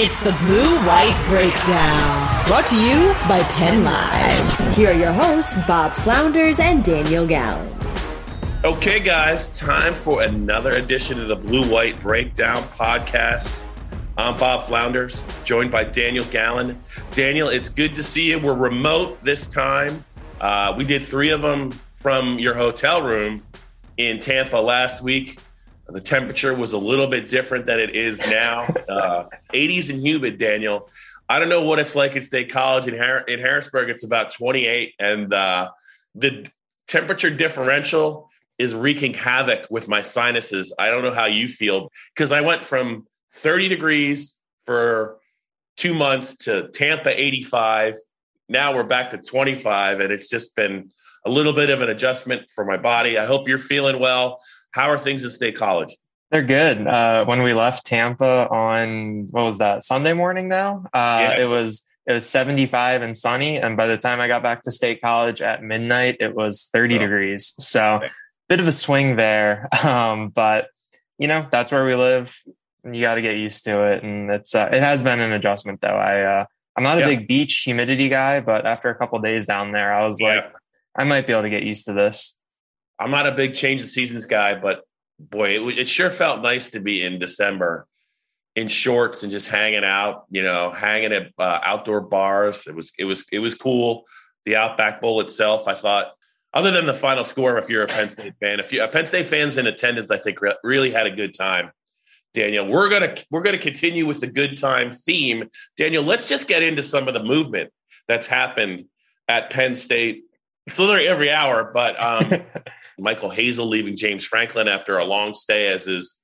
It's the Blue White Breakdown, brought to you by Penn Live. Here are your hosts, Bob Flounders and Daniel Gallen. Okay, guys, time for another edition of the Blue White Breakdown podcast. I'm Bob Flounders, joined by Daniel Gallen. Daniel, it's good to see you. We're remote this time. Uh, we did three of them from your hotel room in Tampa last week. The temperature was a little bit different than it is now. Uh, 80s and humid, Daniel. I don't know what it's like at State College in, Har- in Harrisburg. It's about 28, and uh, the temperature differential is wreaking havoc with my sinuses. I don't know how you feel because I went from 30 degrees for two months to Tampa 85. Now we're back to 25, and it's just been a little bit of an adjustment for my body. I hope you're feeling well. How are things at State College? They're good. Uh, when we left Tampa on what was that Sunday morning? Now uh, yeah. it was it was 75 and sunny, and by the time I got back to State College at midnight, it was 30 oh. degrees. So okay. bit of a swing there, um, but you know that's where we live. You got to get used to it, and it's uh, it has been an adjustment though. I uh, I'm not a yeah. big beach humidity guy, but after a couple days down there, I was yeah. like, I might be able to get used to this. I'm not a big change of seasons guy, but boy, it, it sure felt nice to be in December in shorts and just hanging out, you know, hanging at uh, outdoor bars. It was it was it was cool. The Outback Bowl itself, I thought, other than the final score, if you're a Penn State fan, if you Penn State fans in attendance, I think re- really had a good time. Daniel, we're gonna we're gonna continue with the good time theme. Daniel, let's just get into some of the movement that's happened at Penn State. It's literally every hour, but um, Michael Hazel leaving James Franklin after a long stay as his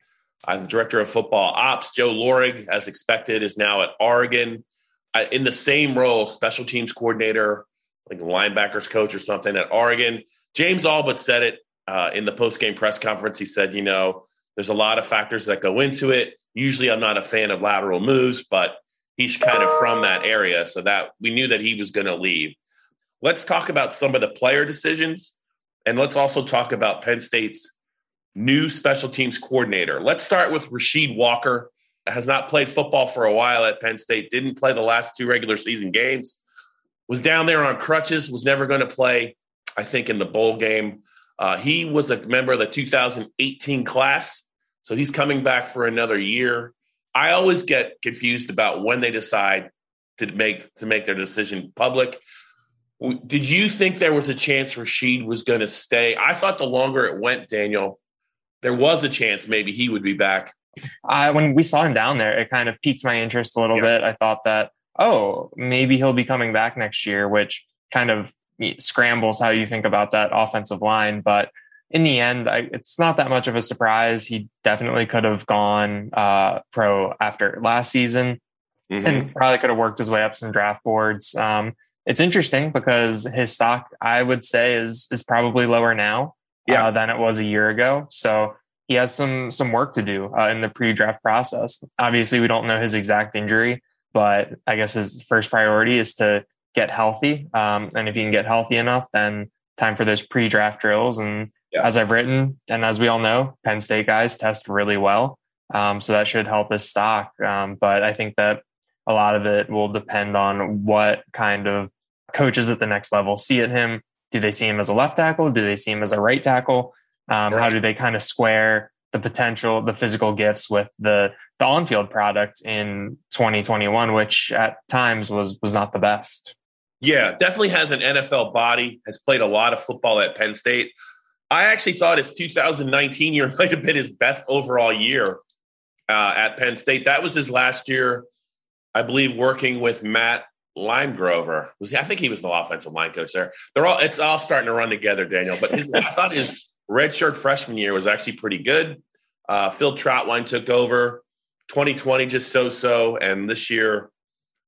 uh, director of football ops. Joe Lorig, as expected, is now at Oregon uh, in the same role, special teams coordinator, like linebackers coach or something at Oregon. James all but said it uh, in the post game press conference. He said, you know, there's a lot of factors that go into it. Usually, I'm not a fan of lateral moves, but he's kind of from that area, so that we knew that he was going to leave. Let's talk about some of the player decisions and let's also talk about Penn State's new special teams coordinator. Let's start with Rasheed Walker. Has not played football for a while at Penn State, didn't play the last two regular season games, was down there on crutches, was never going to play, I think, in the bowl game. Uh, he was a member of the 2018 class, so he's coming back for another year. I always get confused about when they decide to make to make their decision public. Did you think there was a chance Rasheed was going to stay? I thought the longer it went, Daniel, there was a chance maybe he would be back. Uh, when we saw him down there, it kind of piqued my interest a little yeah. bit. I thought that, oh, maybe he'll be coming back next year, which kind of scrambles how you think about that offensive line. But in the end, I, it's not that much of a surprise. He definitely could have gone uh, pro after last season mm-hmm. and probably could have worked his way up some draft boards. Um, it's interesting because his stock, I would say, is is probably lower now yeah. uh, than it was a year ago. So he has some some work to do uh, in the pre-draft process. Obviously, we don't know his exact injury, but I guess his first priority is to get healthy. Um, and if he can get healthy enough, then time for those pre-draft drills. And yeah. as I've written, and as we all know, Penn State guys test really well. Um, so that should help his stock. Um, but I think that a lot of it will depend on what kind of coaches at the next level see at him. Do they see him as a left tackle? Do they see him as a right tackle? Um, right. How do they kind of square the potential, the physical gifts with the the on field product in 2021, which at times was was not the best. Yeah, definitely has an NFL body, has played a lot of football at Penn State. I actually thought his 2019 year might have been his best overall year uh, at Penn State. That was his last year, I believe, working with Matt Limegrover. Was he, I think he was the offensive line coach there. They're all it's all starting to run together, Daniel. But his, I thought his redshirt freshman year was actually pretty good. Uh, Phil Trautwein took over. 2020 just so so, and this year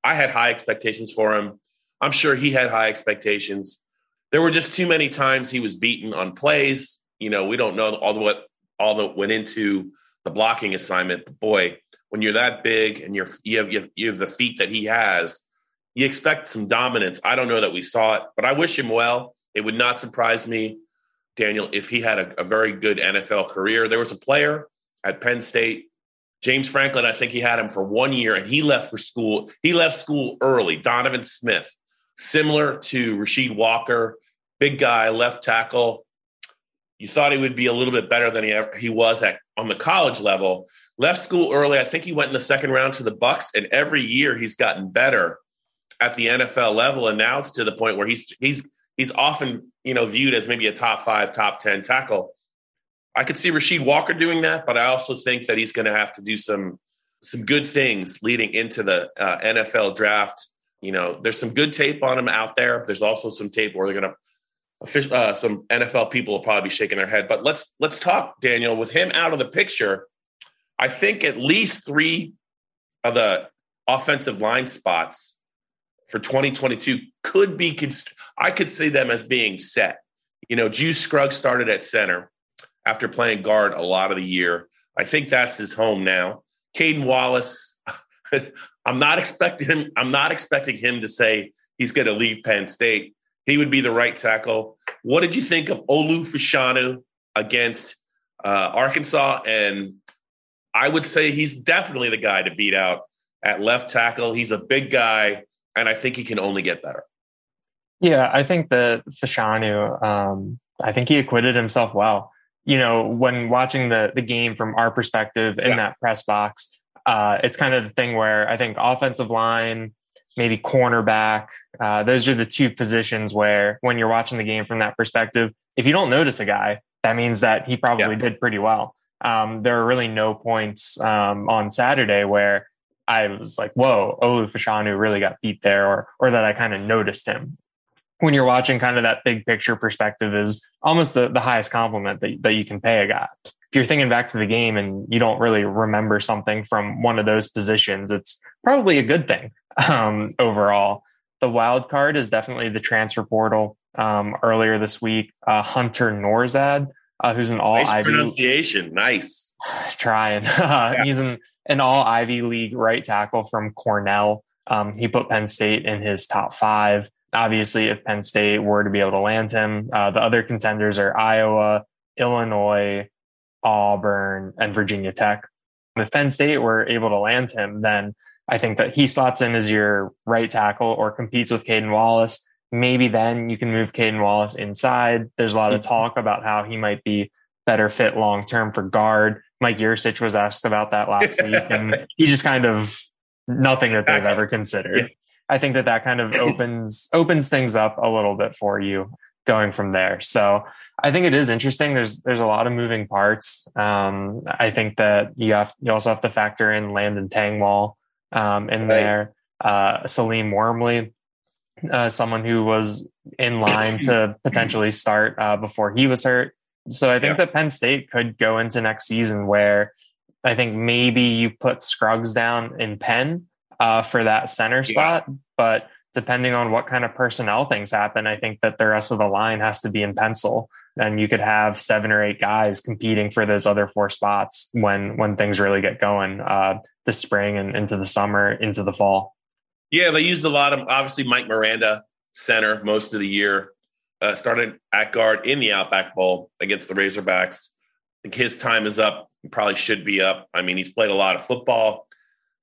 I had high expectations for him. I'm sure he had high expectations. There were just too many times he was beaten on plays. You know, we don't know all the what all that went into the blocking assignment. But boy, when you're that big and you're you have, you have you have the feet that he has, you expect some dominance. I don't know that we saw it, but I wish him well. It would not surprise me, Daniel, if he had a, a very good NFL career. There was a player at Penn State James Franklin, I think he had him for one year and he left for school. He left school early. Donovan Smith, similar to Rasheed Walker, big guy, left tackle. You thought he would be a little bit better than he ever, he was at on the college level. Left school early. I think he went in the second round to the Bucks, and every year he's gotten better at the NFL level. And now it's to the point where he's he's he's often you know viewed as maybe a top five, top ten tackle. I could see Rasheed Walker doing that, but I also think that he's going to have to do some some good things leading into the uh, NFL draft. You know, there's some good tape on him out there. There's also some tape where they're going to uh, some NFL people will probably be shaking their head. But let's let's talk, Daniel. With him out of the picture, I think at least three of the offensive line spots for 2022 could be. I could see them as being set. You know, Juice Scruggs started at center after playing guard a lot of the year. I think that's his home now. Caedan Wallace, I'm not expecting him. I'm not expecting him to say he's going to leave Penn State. He would be the right tackle. What did you think of Olu Fashanu against uh, Arkansas? And I would say he's definitely the guy to beat out at left tackle. He's a big guy, and I think he can only get better. Yeah, I think that Fashanu, um, I think he acquitted himself well you know, when watching the the game from our perspective in yeah. that press box, uh, it's kind of the thing where I think offensive line, maybe cornerback, uh, those are the two positions where when you're watching the game from that perspective, if you don't notice a guy, that means that he probably yeah. did pretty well. Um, there are really no points um, on Saturday where I was like, "Whoa, Olu Fashanu really got beat there," or or that I kind of noticed him when you're watching kind of that big picture perspective is almost the, the highest compliment that, that you can pay a guy. If you're thinking back to the game and you don't really remember something from one of those positions, it's probably a good thing um, overall. The wild card is definitely the transfer portal. Um, earlier this week, uh, Hunter Nourzad, uh, who's an all nice Ivy pronunciation, nice. Trying, yeah. he's an, an all Ivy League right tackle from Cornell. Um, he put Penn State in his top five obviously, if Penn State were to be able to land him, uh, the other contenders are Iowa, Illinois, Auburn, and Virginia Tech. If Penn State were able to land him, then I think that he slots in as your right tackle or competes with Caedan Wallace. Maybe then you can move Caedan Wallace inside. There's a lot of mm-hmm. talk about how he might be better fit long term for guard. Mike Yurcich was asked about that last week, and he just kind of nothing that they've ever considered. I think that that kind of opens opens things up a little bit for you going from there. So I think it is interesting. There's there's a lot of moving parts. Um, I think that you have you also have to factor in Landon Tengwall um, in right. there. Uh, Salim Wormley, uh, someone who was in line to potentially start uh, before he was hurt. So I think yeah. that pen State could go into next season where I think maybe you put Scruggs down in Penn uh, for that center spot. Yeah. But depending on what kind of personnel things happen, I think that the rest of the line has to be in pencil. And you could have seven or eight guys competing for those other four spots when when things really get going uh, this spring and into the summer, into the fall. Yeah, they used a lot of obviously Mike Miranda center most of the year. Uh, started at guard in the Outback Bowl against the Razorbacks. I think his time is up. He probably should be up. I mean, he's played a lot of football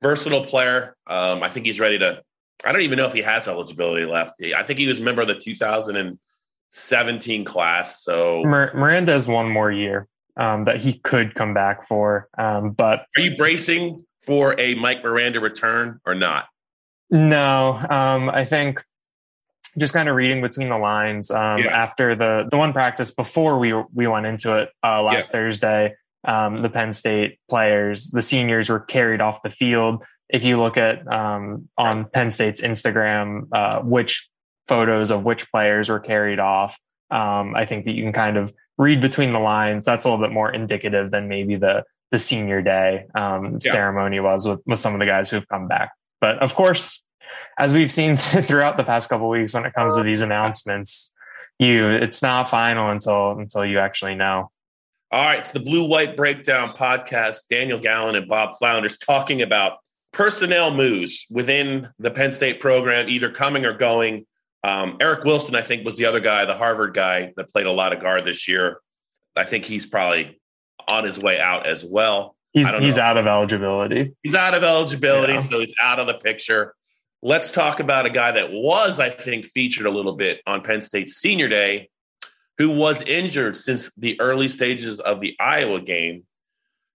versatile player. Um, I think he's ready to. I don't even know if he has eligibility left. I think he was a member of the 2017 class. So Miranda has one more year um, that he could come back for. Um, but are you bracing for a Mike Miranda return or not? No, um, I think just kind of reading between the lines um, Yeah. after the the one practice before we we went into it uh, last Thursday. Um, the Penn State players, the seniors, were carried off the field. If you look at um, on Penn State's Instagram, uh, which photos of which players were carried off, um, I think that you can kind of read between the lines. That's a little bit more indicative than maybe the the senior day um, Yeah. ceremony was with, with some of the guys who have come back. But of course, as we've seen throughout the past couple of weeks, when it comes to these announcements, you it's not final until until you actually know. All right, it's the Blue White Breakdown podcast. Daniel Gallen and Bob Flounders talking about personnel moves within the Penn State program, either coming or going. Um, Eric Wilson, I think, was the other guy, the Harvard guy that played a lot of guard this year. I think he's probably on his way out as well. He's he's know. out of eligibility. He's out of eligibility, Yeah. so he's out of the picture. Let's talk about a guy that was, I think, featured a little bit on Penn State's senior day, who was injured since the early stages of the Iowa game,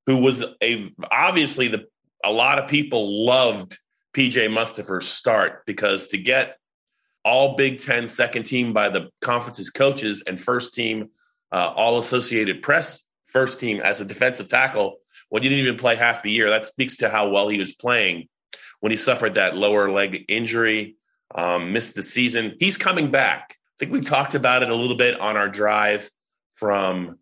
who was a obviously the a lot of people loved PJ Mustipher's start because to get all Big Ten second team by the conference's coaches and first team uh, all Associated Press first team as a defensive tackle when you didn't even play half the year. That speaks to how well he was playing when he suffered that lower leg injury, um, missed the season. He's coming back. I think we talked about it a little bit on our drive from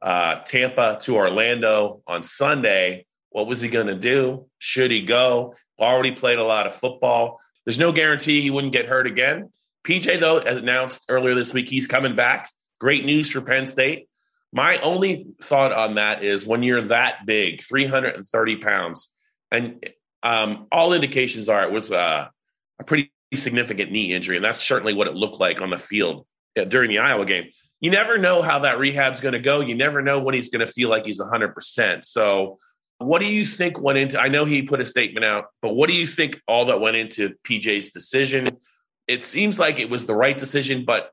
uh, Tampa to Orlando on Sunday. What was he going to do? Should he go? Already played a lot of football. There's no guarantee he wouldn't get hurt again. PJ, though, as announced earlier this week, he's coming back. Great news for Penn State. My only thought on that is when you're that big, 330 pounds, and um, all indications are it was uh, a pretty significant knee injury, and that's certainly what it looked like on the field uh, during the Iowa game. You never know how that rehab's going to go. You never know when he's going to feel like he's 100%. So, what do you think went into? I know he put a statement out, but what do you think all that went into PJ's decision? It seems like it was the right decision, but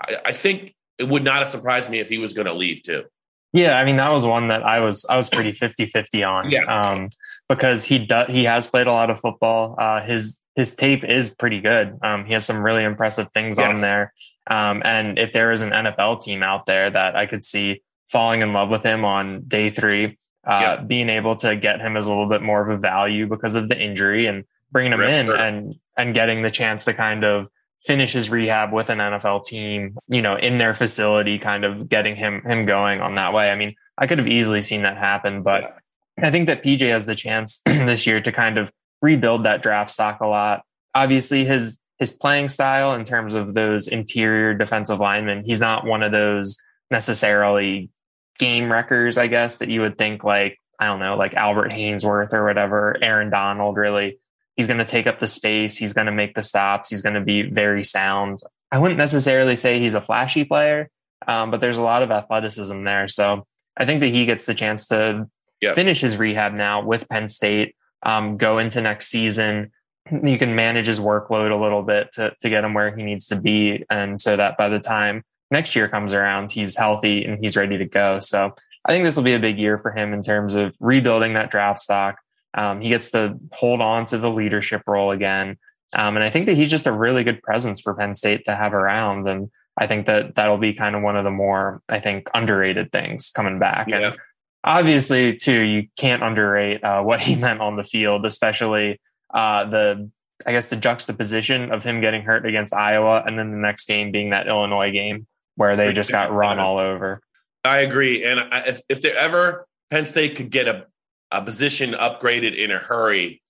I, I think it would not have surprised me if he was going to leave too. Yeah, I mean that was one that I was I was pretty 50-50 on. Yeah. Um, because he does he has played a lot of football. Uh, his his tape is pretty good. Um, he has some really impressive things on there. Um, and if there is an NFL team out there that I could see falling in love with him on day three, uh, Yeah. being able to get him as a little bit more of a value because of the injury and bringing him Redshirt. in and and getting the chance to kind of finish his rehab with an NFL team, you know, in their facility, kind of getting him him going on that way. I mean, I could have easily seen that happen, but I think that PJ has the chance this year to kind of rebuild that draft stock a lot. Obviously, his his playing style in terms of those interior defensive linemen, he's not one of those necessarily game wreckers, I guess, that you would think like, I don't know, like Albert Haynesworth or whatever, Aaron Donald really. He's going to take up the space. He's going to make the stops. He's going to be very sound. I wouldn't necessarily say he's a flashy player, um, but there's a lot of athleticism there. So I think that he gets the chance to Yeah. finish his rehab now with Penn State, um, go into next season. You can manage his workload a little bit to, to get him where he needs to be. And so that by the time next year comes around, he's healthy and he's ready to go. So I think this will be a big year for him in terms of rebuilding that draft stock. Um, he gets to hold on to the leadership role again. Um, and I think that he's just a really good presence for Penn State to have around. And I think that that'll be kind of one of the more, I think, underrated things coming back. Yeah. And obviously, too, you can't underrate uh, what he meant on the field, especially uh, the, I guess, the juxtaposition of him getting hurt against Iowa and then the next game being that Illinois game where they just got run all over. I agree. And I, if, if there ever Penn State could get a, a position upgraded in a hurry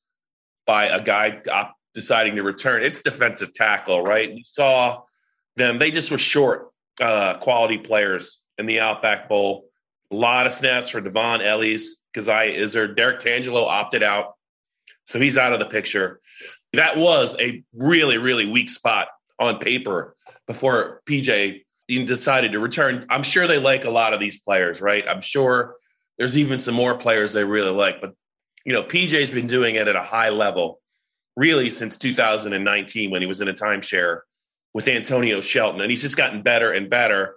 by a guy deciding to return, it's defensive tackle, right? We saw them, they just were short uh, quality players in the Outback Bowl. A lot of snaps for Dvon Ellies, Coziah Izzard. Derrick Tangelo opted out. So he's out of the picture. That was a really, really weak spot on paper before PJ decided to return. I'm sure they like a lot of these players, right? I'm sure there's even some more players they really like, but you know, PJ's been doing it at a high level really since 2019 when he was in a timeshare with Antonio Shelton, and he's just gotten better and better.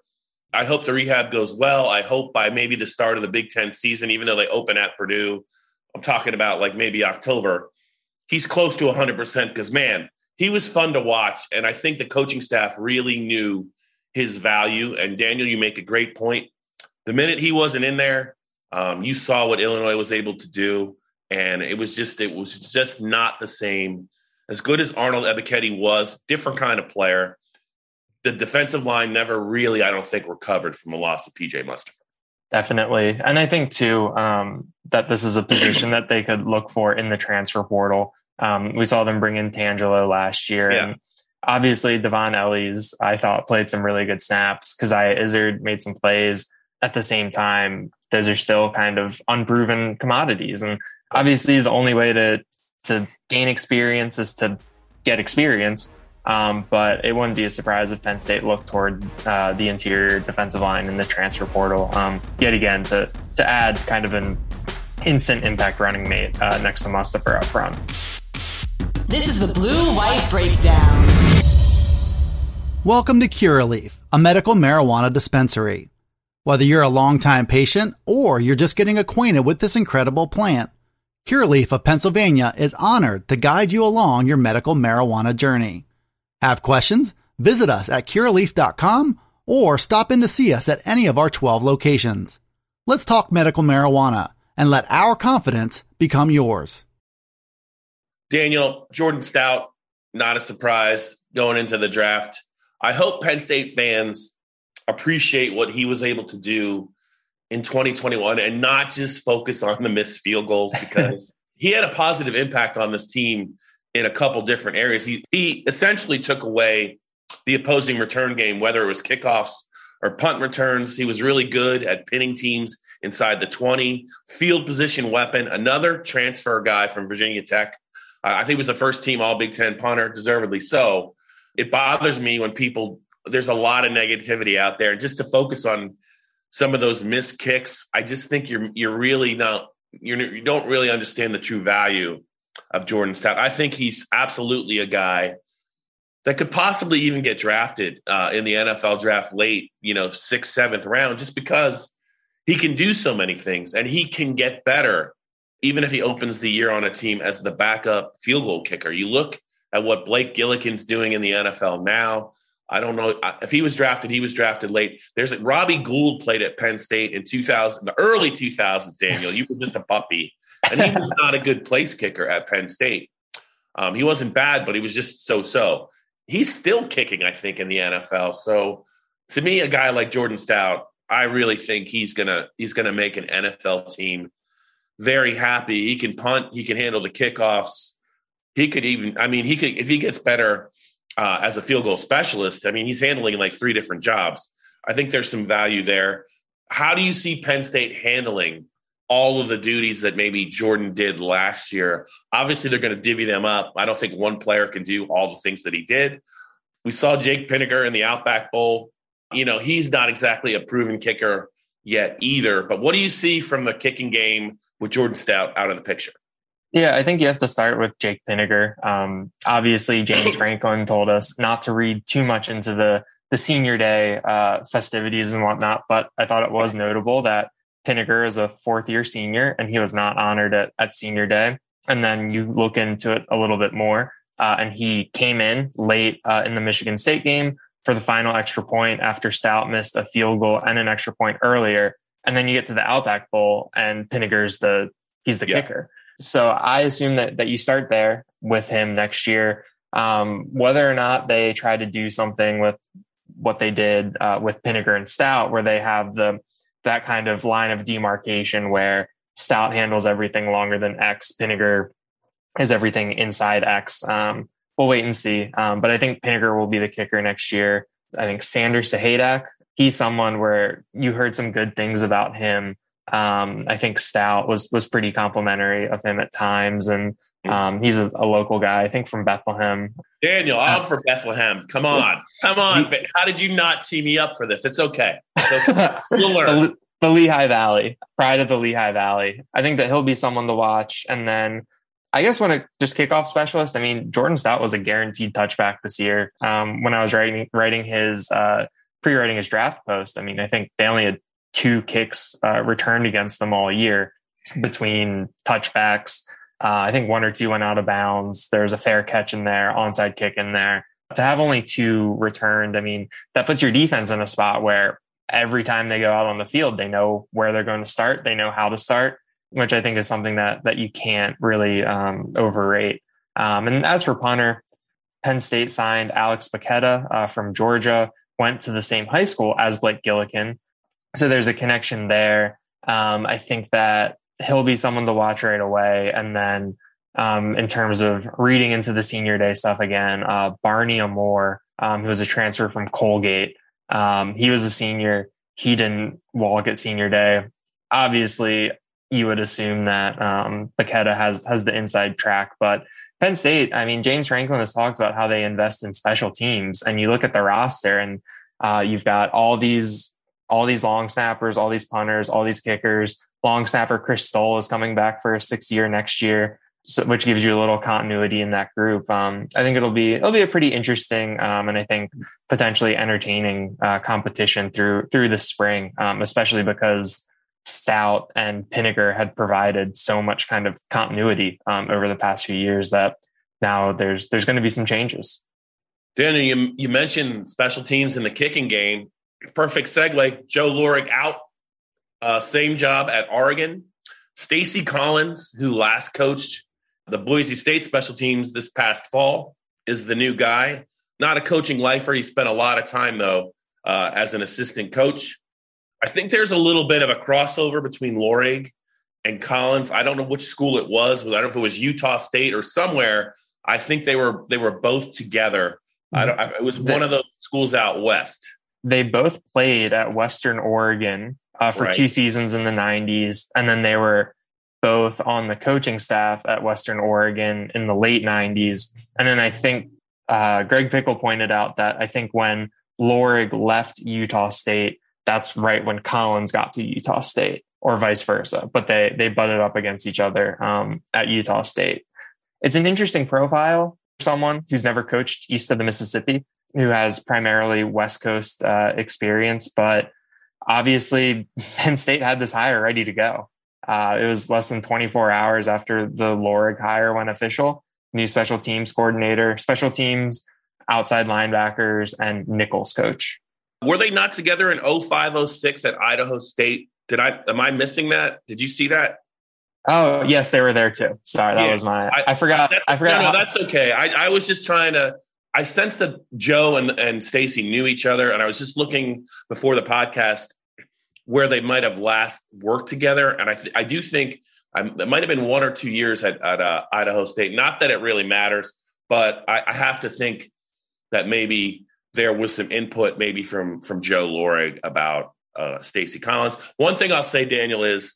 I hope the rehab goes well. I hope by maybe the start of the Big Ten season, even though they open at Purdue, I'm talking about like maybe October, he's close to 100% because, man, he was fun to watch. And I think the coaching staff really knew his value. And Daniel, you make a great point. The minute he wasn't in there, um, you saw what Illinois was able to do. And it was just, it was just not the same. As good as Arnold Ebiketie was, different kind of player. The defensive line never really, I don't think, recovered from the loss of PJ Mustipher. Definitely. And I think too um, that this is a position that they could look for in the transfer portal. Um, we saw them bring in Tangelo last year. Yeah. And obviously, Dvon Ellies, I thought, played some really good snaps. Coziah Izzard made some plays. At the same time, those are still kind of unproven commodities. And obviously, the only way to, to gain experience is to get experience. Um, but it wouldn't be a surprise if Penn State looked toward uh, the interior defensive line in the transfer portal um, yet again to to add kind of an instant impact running mate uh, next to Mustipher up front. This is the Blue White Breakdown. Welcome to Curaleaf, a medical marijuana dispensary. Whether you're a longtime patient or you're just getting acquainted with this incredible plant, Curaleaf of Pennsylvania is honored to guide you along your medical marijuana journey. Have questions? Visit us at curaleaf.com or stop in to see us at any of our 12 locations. Let's talk medical marijuana and let our confidence become yours. Daniel, Jordan Stout, not a surprise going into the draft. I hope Penn State fans appreciate what he was able to do in 2021 and not just focus on the missed field goals because he had a positive impact on this team in a couple different areas. He he essentially took away the opposing return game, whether it was kickoffs or punt returns. He was really good at pinning teams inside the 20. Field position weapon, another transfer guy from Virginia Tech. I think he was the first team All Big Ten punter, deservedly so. It bothers me when people there's a lot of negativity out there, and just to focus on some of those missed kicks, I just think you're you're really not you're, you don't really understand the true value of Jordan Stout. I think he's absolutely a guy that could possibly even get drafted uh, in the NFL draft late, you know, sixth, seventh round, just because he can do so many things and he can get better, even if he opens the year on a team as the backup field goal kicker. You look at what Blake Gillikin's doing in the NFL now. I don't know if he was drafted. He was drafted late. There's a, Robbie Gould played at Penn State in 2000, the early 2000s. Daniel, you were just a puppy and he was not a good place kicker at Penn State. Um, he wasn't bad, but he was just so so. He's still kicking, I think, in the NFL. So to me, a guy like Jordan Stout, I really think he's gonna he's gonna make an NFL team very happy. He can punt, he can handle the kickoffs. He could even, I mean, he could if he gets better uh, as a field goal specialist. I mean, he's handling like three different jobs. I think there's some value there. How do you see Penn State handling all of the duties that maybe Jordan did last year. Obviously, they're going to divvy them up. I don't think one player can do all the things that he did. We saw Jake Pinegar in the Outback Bowl. You know, he's not exactly a proven kicker yet either. But what do you see from the kicking game with Jordan Stout out of the picture? Yeah, I think you have to start with Jake Pinegar. Um, obviously, James Franklin told us not to read too much into the the senior day uh, festivities and whatnot, but I thought it was notable that Pinegar is a fourth year senior and he was not honored at, at senior day. And then you look into it a little bit more. Uh, and he came in late uh, in the Michigan State game for the final extra point after Stout missed a field goal and an extra point earlier. And then you get to the Outback Bowl and Pinegar's the he's the yeah. kicker. So I assume that that you start there with him next year. Um, whether or not they try to do something with what they did uh, with Pinegar and Stout, where they have the that kind of line of demarcation where Stout handles everything longer than X, Pinegar is everything inside X. Um, we'll wait and see. Um, but I think Pinegar will be the kicker next year. I think Sanders Sahaydak, he's someone where you heard some good things about him. Um, I think Stout was was pretty complimentary of him at times, and um, he's a, a, local guy, I think, from Bethlehem. Daniel, I'm from Bethlehem. Come on, come on. How did you not tee me up for this? It's okay. It's okay. We'll learn. the, the Lehigh Valley, pride of the Lehigh Valley. I think that he'll be someone to watch. And then I guess when it just kickoff specialist, I mean, Jordan Stout was a guaranteed touchback this year. Um, when I was writing writing his uh, pre-writing his draft post, I mean, I think they only had two kicks uh, returned against them all year between touchbacks Uh, I think one or two went out of bounds. There's a fair catch in there, onside kick in there. To have only two returned, I mean, that puts your defense in a spot where every time they go out on the field, they know where they're going to start. They know how to start, which I think is something that that you can't really um, overrate. Um, and as for punter, Penn State signed Alex Bacchetta uh, from Georgia, went to the same high school as Blake Gillikin. So there's a connection there. Um, I think that he'll be someone to watch right away. And then um, in terms of reading into the senior day stuff again, uh, Barney Amor, um, who was a transfer from Colgate, um, he was a senior. He didn't walk at senior day. Obviously, you would assume that um, Bacchetta has has the inside track, but Penn State, I mean, James Franklin has talked about how they invest in special teams, and you look at the roster, and uh, you've got all these all these long snappers, all these punters, all these kickers. Long snapper Chris Stoll is coming back for a sixth year next year, so, which gives you a little continuity in that group. Um, I think it'll be it'll be a pretty interesting um, and I think potentially entertaining uh, competition through through the spring, um, especially because Stout and Pinegar had provided so much kind of continuity um, over the past few years that now there's there's going to be some changes. Daniel, you, you mentioned special teams in the kicking game. Perfect segue. Joe Lorig out, uh, same job at Oregon. Stacy Collins, who last coached the Boise State special teams this past fall, is the new guy. Not a coaching lifer. He spent a lot of time though uh, as an assistant coach. I think there's a little bit of a crossover between Lorig and Collins. I don't know which school it was. I don't know if it was Utah State or somewhere. I think they were they were both together. I don't. It was one of those schools out west. They both played at Western Oregon uh, for right. two seasons in the '90s, and then they were both on the coaching staff at Western Oregon in the late '90s. And then I think uh, Greg Pickel pointed out that I think when Lorig left Utah State, that's right when Collins got to Utah State or vice versa, but they, they butted up against each other um, at Utah State. It's an interesting profile for someone who's never coached east of the Mississippi, who has primarily West Coast uh, experience, but obviously Penn State had this hire ready to go. Uh, it was less than 24 hours after the Lorig hire went official. New special teams coordinator, special teams, outside linebackers, and Nichols coach. Were they not together in 0506 at Idaho State? Did I am I missing that? Did you see that? Oh yes, they were there too. Sorry, that yeah. was my. I, I forgot. I forgot. No, no, that's okay. I, I was just trying to. I sensed that Joe and and Stacy knew each other, and I was just looking before the podcast where they might have last worked together. And I th- I do think um, it might have been one or two years at, at uh, Idaho State. Not that it really matters, but I, I have to think that maybe there was some input maybe from from Joe Lorig about uh, Stacy Collins. One thing I'll say, Daniel, is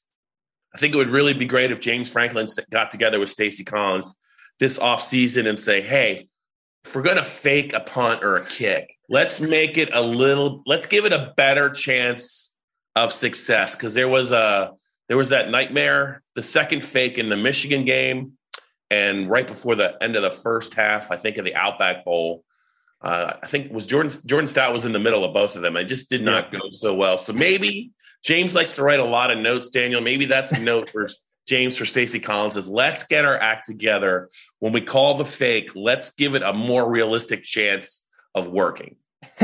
I think it would really be great if James Franklin got together with Stacy Collins this offseason and say, hey, if we're going to fake a punt or a kick, let's make it a little, let's give it a better chance of success. Cause there was a, there was that nightmare, the second fake in the Michigan game. And right before the end of the first half, I think of the Outback Bowl, uh, I think was Jordan Jordan Stout was in the middle of both of them. I just did not go so well. So maybe James likes to write a lot of notes. Daniel, maybe that's a note for James for Stacy Collins is let's get our act together. When we call the fake, let's give it a more realistic chance of working.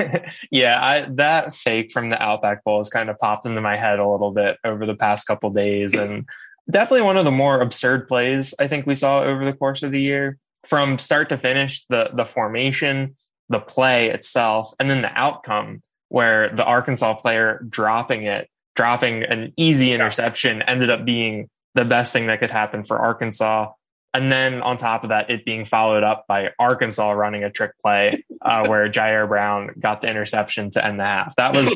yeah, I, that fake from the Outback Bowl has kind of popped into my head a little bit over the past couple days, and definitely one of the more absurd plays I think we saw over the course of the year. From start to finish, the the formation, the play itself and then the outcome where the Arkansas player dropping it, dropping an easy interception ended up being the best thing that could happen for Arkansas. And then on top of that, it being followed up by Arkansas running a trick play uh, where Jair Brown got the interception to end the half. That was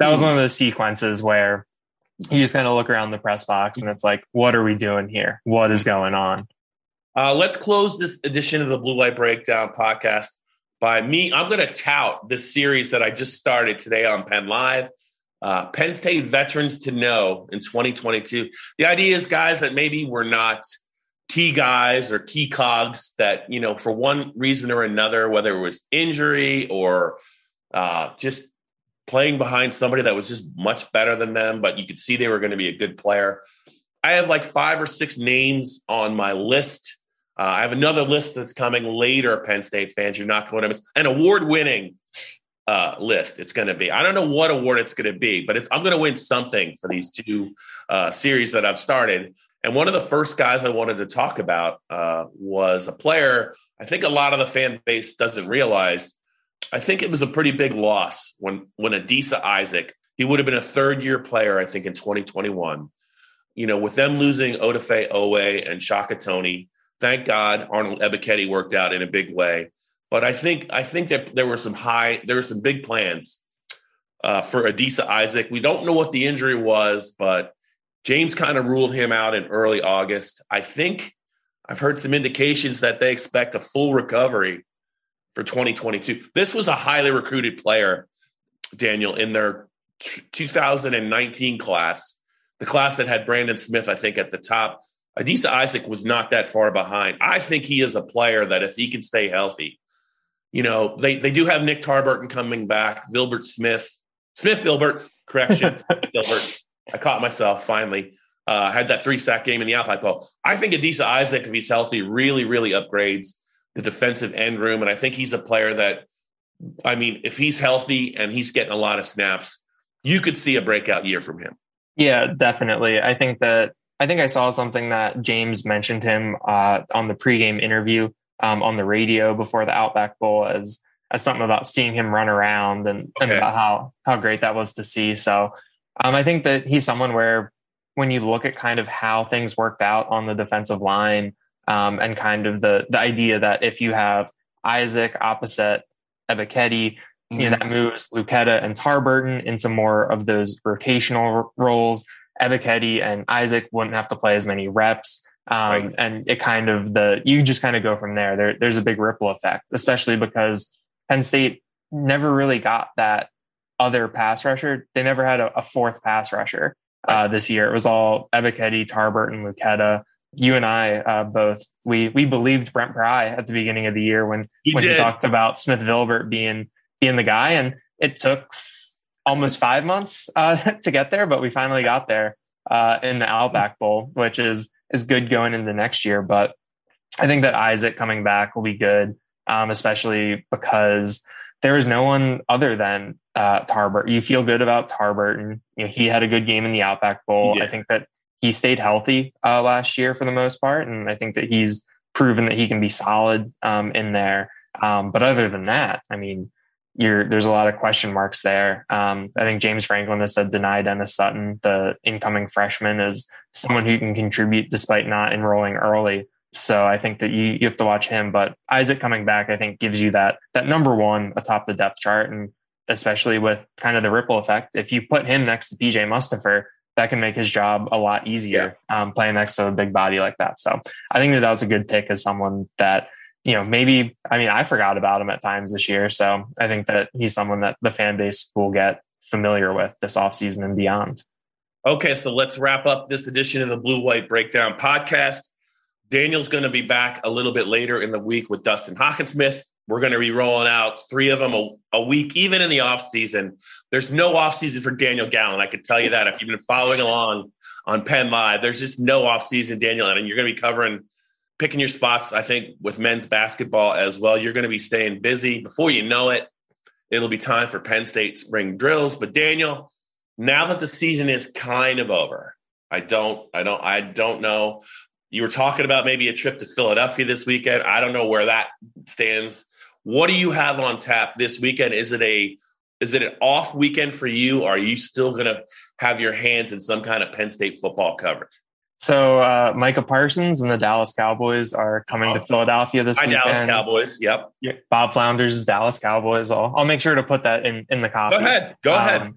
that was one of those sequences where you just kind of look around the press box and it's like, what are we doing here? What is going on? Uh, let's close this edition of the Blue White Breakdown podcast by me. I'm going to tout this series that I just started today on Penn Live. Uh, Penn State veterans to know in 2022. The idea is guys that maybe were not key guys or key cogs that, you know, for one reason or another, whether it was injury or uh, just playing behind somebody that was just much better than them, but you could see they were going to be a good player. I have like five or six names on my list. Uh, I have another list that's coming later. Penn State fans, you're not going to miss an award-winning uh, list. It's going to be. I don't know what award it's going to be, but I'm going to win something for these two uh, series that I've started. And one of the first guys I wanted to talk about uh, was a player. I think a lot of the fan base doesn't realize. I think it was a pretty big loss when when Adisa Isaac. He would have been a third year player, I think, in 2021. You know, with them losing Odafe Oweh and Shaka Toney, thank God Arnold Ebiketie worked out in a big way. But I think I think that there were some high, there were some big plans uh, for Adisa Isaac. We don't know what the injury was, but James kind of ruled him out in early August. I think I've heard some indications that they expect a full recovery for 2022. This was a highly recruited player, Daniel, in their 2019 class, the class that had Brandon Smith, I think, at the top. Adisa Isaac was not that far behind. I think he is a player that if he can stay healthy, you know, they they do have Nick Tarburton coming back, Vilbert Smith, Smith Vilbert, correction, Vilbert. I caught myself finally. Uh, had that three sack game in the Alpine Bowl. I think Adisa Isaac, if he's healthy, really, really upgrades the defensive end room. And I think he's a player that, I mean, if he's healthy and he's getting a lot of snaps, you could see a breakout year from him. Yeah, definitely. I think that I think I saw something that James mentioned him uh, on the pregame interview um, on the radio before the Outback Bowl as as something about seeing him run around and, okay. and about how how great that was to see. So um, I think that he's someone where when you look at kind of how things worked out on the defensive line um, and kind of the the idea that if you have Isaac opposite Ebiketie, mm-hmm. you know, that moves Luketa and Tarburton into more of those rotational roles. Ebiketie and Isaac wouldn't have to play as many reps. Um, right. And it kind of the you just kind of go from there. There, there's a big ripple effect, especially because Penn State never really got that other pass rusher. They never had a, a fourth pass rusher uh, this year. It was all Ebiketie, Tarbert, and Luketa. You and I uh, both we we believed Brent Pry at the beginning of the year when he when did. he talked about Smith Vilbert being being the guy, and it took almost five months uh, to get there, but we finally got there uh, in the Outback Bowl, which is is good going into next year. But I think that Isaac coming back will be good, um, especially because there is no one other than uh, Tarbert. You feel good about Tarburton. You know, he had a good game in the Outback Bowl. I think that he stayed healthy uh, last year for the most part, and I think that he's proven that he can be solid um, in there. Um, but other than that, I mean, there's a lot of question marks there. Um, I think James Franklin has said Dani Dennis-Sutton, the incoming freshman, is someone who can contribute despite not enrolling early. So I think that you, you have to watch him. But Isaac coming back, I think, gives you that that number one atop the depth chart, and especially with kind of the ripple effect. If you put him next to PJ Mustipher, that can make his job a lot easier yeah. um, playing next to a big body like that. So I think that that was a good pick as someone that you know, maybe, I mean, I forgot about him at times this year. So I think that he's someone that the fan base will get familiar with this offseason and beyond. Okay, so let's wrap up this edition of the Blue White Breakdown podcast. Daniel's going to be back a little bit later in the week with Dustin Hockensmith. We're going to be rolling out three of them a, a week, even in the off season. There's no off season for Daniel Gallen. I can tell you that if you've been following along on Penn Live, there's just no off season, Daniel, and you're going to be covering picking your spots, I think, with men's basketball as well. You're going to be staying busy. Before you know it, it'll be time for Penn State spring drills. But Daniel, now that the season is kind of over, I don't, I don't, I don't know. You were talking about maybe a trip to Philadelphia this weekend. I don't know where that stands. What do you have on tap this weekend? Is it a is it an off weekend for you? Are you still going to have your hands in some kind of Penn State football coverage? So uh, Micah Parsons and the Dallas Cowboys are coming oh. to Philadelphia this Hi, weekend. Dallas Cowboys. Yep. Bob Flounders' Dallas Cowboys. I'll, I'll make sure to put that in, in the copy. Go ahead. Go um, ahead.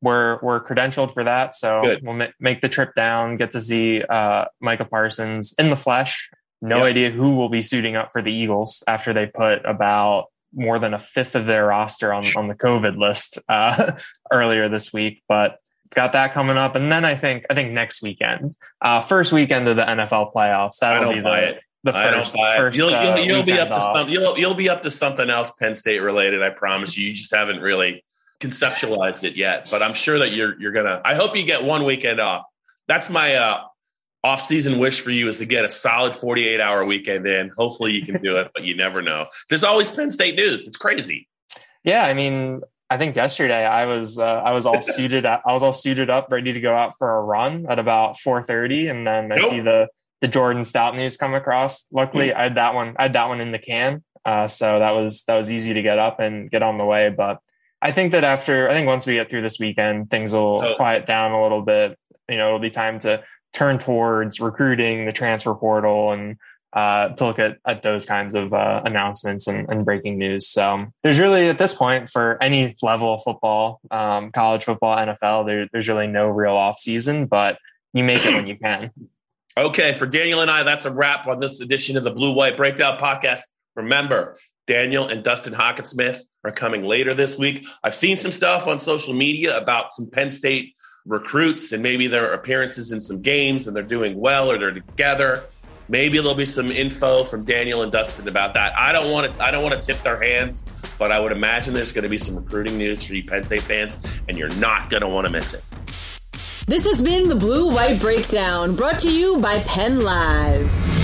We're we're credentialed for that, so Good. we'll ma- make the trip down. Get to see uh, Micah Parsons in the flesh. No yep. idea who will be suiting up for the Eagles after they put about more than a fifth of their roster on on the COVID list uh, earlier this week, but got that coming up, and then I think I think next weekend, uh, first weekend of the NFL playoffs. That'll be the it. the first. first you'll, uh, you'll, you'll be up to some, you'll you'll be up to something else Penn State related. I promise you. You just haven't really conceptualized it yet, but I'm sure that you're you're gonna. I hope you get one weekend off. That's my uh off-season wish for you is to get a solid 48 hour weekend in. Hopefully you can do it, but you never know. There's always Penn State news. It's crazy. Yeah, I mean, I think yesterday I was uh, I was all suited I was all suited up, ready to go out for a run at about 4:30, and then I see the the Jordan Stout news come across. Luckily, mm-hmm. I had that one I had that one in the can, uh, so that was that was easy to get up and get on the way. But I think that after I think once we get through this weekend, things will oh. quiet down a little bit. You know, it'll be time to turn towards recruiting, the transfer portal, and uh, to look at, at those kinds of uh, announcements and, and, breaking news. So there's really at this point for any level of football, um, college football, NFL, there, there's really no real off season, but you make it when you can. Okay, for Daniel and I, that's a wrap on this edition of the Blue White Breakdown podcast. Remember, Daniel and Dustin Hockensmith are coming later this week. I've seen some stuff on social media about some Penn State recruits and maybe their appearances in some games and they're doing well or they're together. Maybe there'll be some info from Daniel and Dustin about that. I don't want to. I don't want to tip their hands, but I would imagine there's going to be some recruiting news for you Penn State fans, and you're not going to want to miss it. This has been the Blue White Breakdown, brought to you by Penn Live.